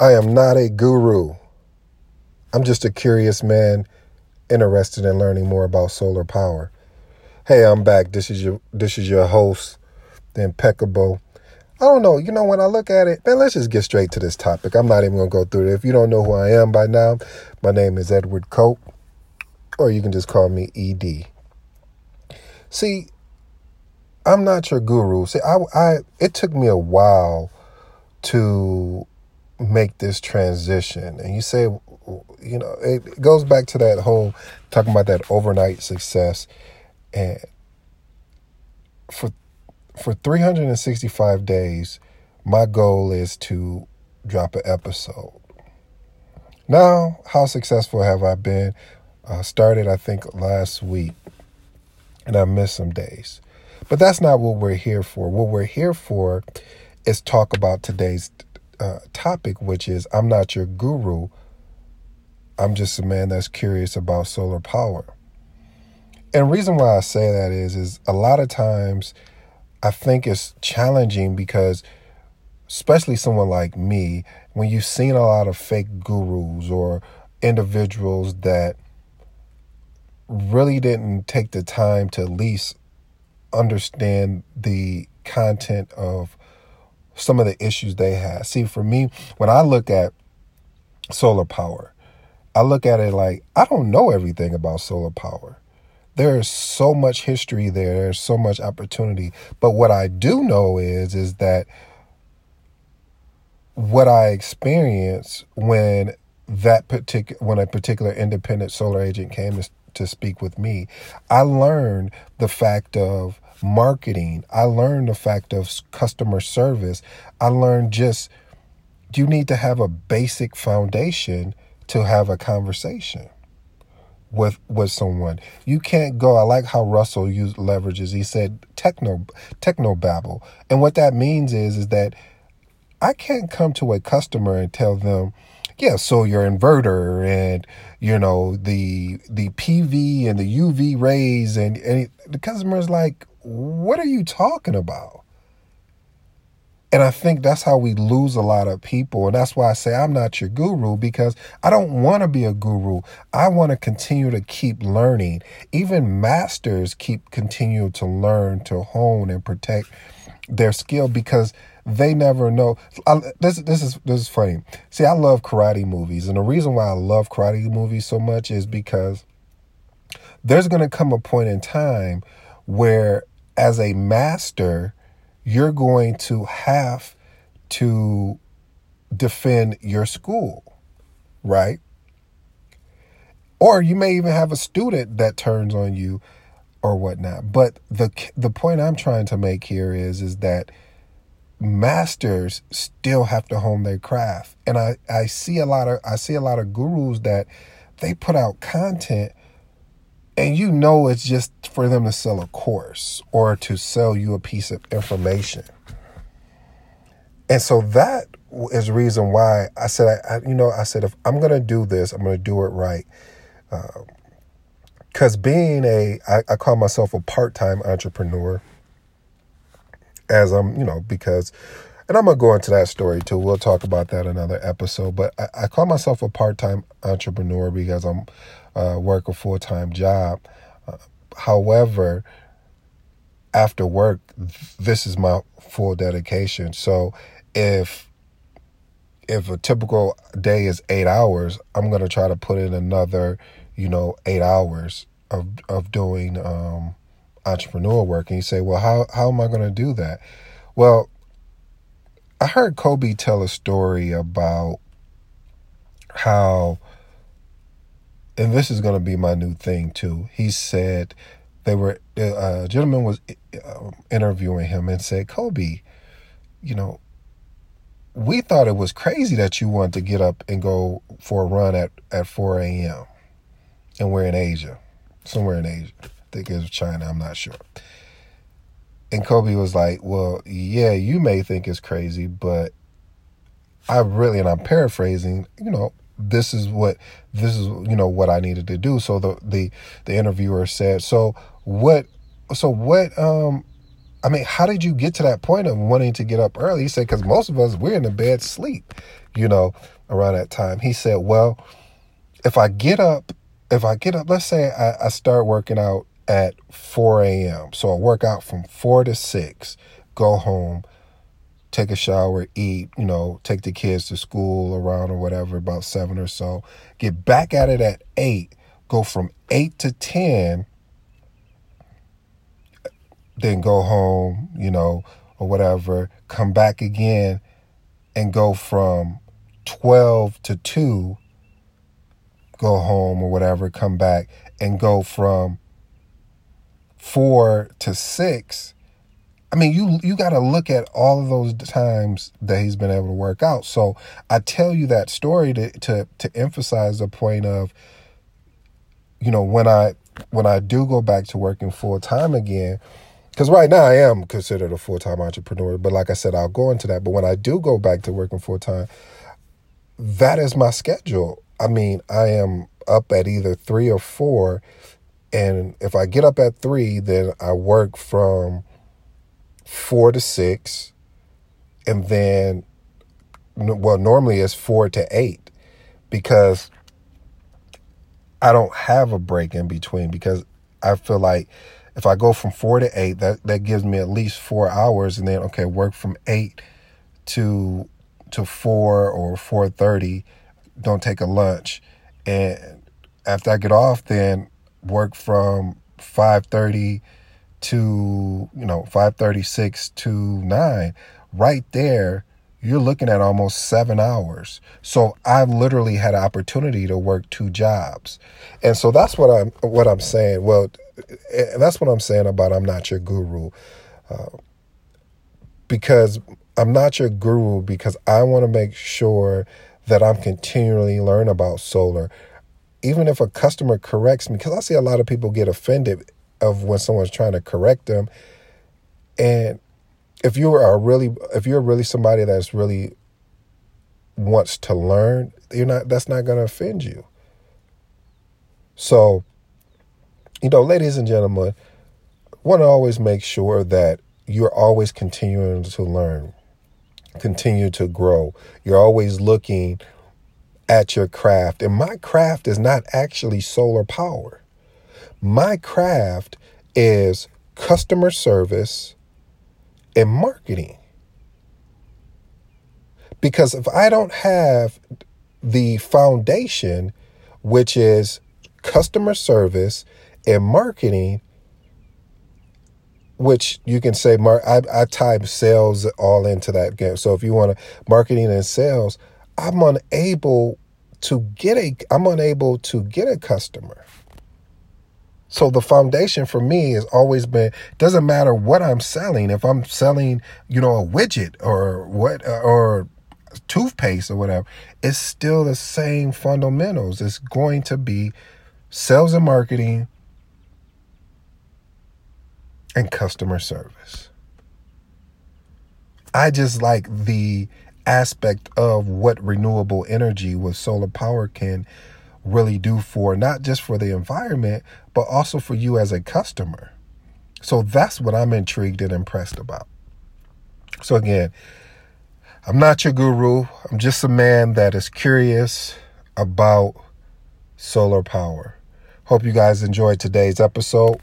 I am not a guru. I'm just a curious man interested in learning more about solar power. Hey, I'm back. This is your this is your host, the impeccable. I don't know. You know, when I look at it, man, let's just get straight to this topic. I'm not even to go through it. If you don't know who I am by now, my name is Edward Cope, or you can just call me ED. See, I'm not your guru. See, I, I, it took me a while to make this transition. And you say, you know, it goes back to that whole talking about that overnight success. And for for 365 days, my goal is to drop an episode. Now, how successful have I been? I started, I think, last week, and I missed some days. But that's not what we're here for. What we're here for is talk about today's uh, topic, which is I'm not your guru. I'm just a man that's curious about solar power. And reason why I say that is, is a lot of times I think it's challenging because, especially someone like me, when you've seen a lot of fake gurus or individuals that really didn't take the time to at least understand the content of some of the issues they had. See, for me, when I look at solar power, I look at it like I don't know everything about solar power. There is so much history there. There's so much opportunity. But what I do know is is that what I experienced when that particular when a particular independent solar agent came to, to speak with me, I learned the fact of marketing. I learned the fact of customer service. I learned just you need to have a basic foundation to have a conversation with with someone. You can't go. I like how Russell used leverages. He said techno techno babble, and what that means is is that I can't come to a customer and tell them, yeah, so your inverter and you know the the PV and the UV rays and, and the customer's like, what are you talking about? And I think that's how we lose a lot of people. And that's why I say I'm not your guru because I don't want to be a guru. I want to continue to keep learning. Even masters keep continue to learn, to hone and protect their skill because they never know. I, this this is this is funny. See, I love karate movies, and the reason why I love karate movies so much is because there's going to come a point in time where as a master, you're going to have to defend your school, right? Or you may even have a student that turns on you or whatnot. But the the point I'm trying to make here is is that masters still have to hone their craft. And I, I see a lot of I see a lot of gurus that they put out content and you know it's just for them to sell a course or to sell you a piece of information. And so that is the reason why I said, I, you know, I said, if I'm going to do this, I'm going to do it right. Because um, being a, I, I call myself a part time entrepreneur, as I'm, you know, because, and I'm going to go into that story too. We'll talk about that another episode. But I, I call myself a part time entrepreneur because I'm uh, work a full time job. Uh, however, after work, this is my full dedication. So if if a typical day is eight hours, I'm gonna try to put in another, you know, eight hours of of doing um, entrepreneur work. And you say, well, how how am I gonna do that? Well, I heard Kobe tell a story about how and this is going to be my new thing too. He said they were uh, a gentleman was uh, interviewing him and said, "Kobe, you know, we thought it was crazy that you wanted to get up and go for a run at at 4 a.m. and we're in Asia, somewhere in Asia. I think it's China. I'm not sure." And Kobe was like, "Well, yeah, you may think it's crazy, but I really, and I'm paraphrasing, you know, this is what this is you know what I needed to do. So the the the interviewer said, so what so what um I mean, how did you get to that point of wanting to get up early? He said, because most of us, we're in the bed sleep, you know, around that time. He said, well, if I get up, if I get up, let's say I, I start working out at 4 a.m. So I work out from 4 to 6, go home, take a shower, eat, you know, take the kids to school around or whatever, about 7 or so, get back at it at 8, go from 8 to 10 then go home, you know, or whatever, come back again and go from 12 to 2, go home or whatever, come back and go from 4 to 6. I mean, you you got to look at all of those times that he's been able to work out. So I tell you that story to to to emphasize the point of, you know, when I when I do go back to working full time again, because right now I am considered a full time entrepreneur, but like I said, I'll go into that. But when I do go back to working full time, that is my schedule. I mean, I am up at either three or four. And if I get up at three, then I work from four to six. And then, well, normally it's four to eight because I don't have a break in between because I feel like if I go from four to eight, that, that gives me at least four hours and then okay, work from eight to to four or four thirty, don't take a lunch. And after I get off, then work from five thirty to you know five thirty six to nine. Right there, you're looking at almost seven hours. So I've literally had an opportunity to work two jobs, and so that's what I'm what I'm saying. Well, and that's what I'm saying about I'm not your guru. Uh, because I'm not your guru because I want to make sure that I'm continually learning about solar. Even if a customer corrects me, because I see a lot of people get offended of when someone's trying to correct them. And if you are really if you're really somebody that's really wants to learn, you're not that's not gonna offend you. So you know, ladies and gentlemen, want to always make sure that you're always continuing to learn, continue to grow. You're always looking at your craft. And my craft is not actually solar power. My craft is customer service and marketing. Because if I don't have the foundation, which is customer service and marketing, which you can say, I, I type sales all into that game. So if you want to marketing and sales, I'm unable to get a, I'm unable to get a customer. So the foundation for me has always been doesn't matter what I'm selling. If I'm selling, you know, a widget or what uh, or toothpaste or whatever, it's still the same fundamentals. It's going to be sales and marketing, and customer service. I just like the aspect of what renewable energy with solar power can really do for not just for the environment, but also for you as a customer. So that's what I'm intrigued and impressed about. So, again, I'm not your guru. I'm just a man that is curious about solar power. Hope you guys enjoyed today's episode.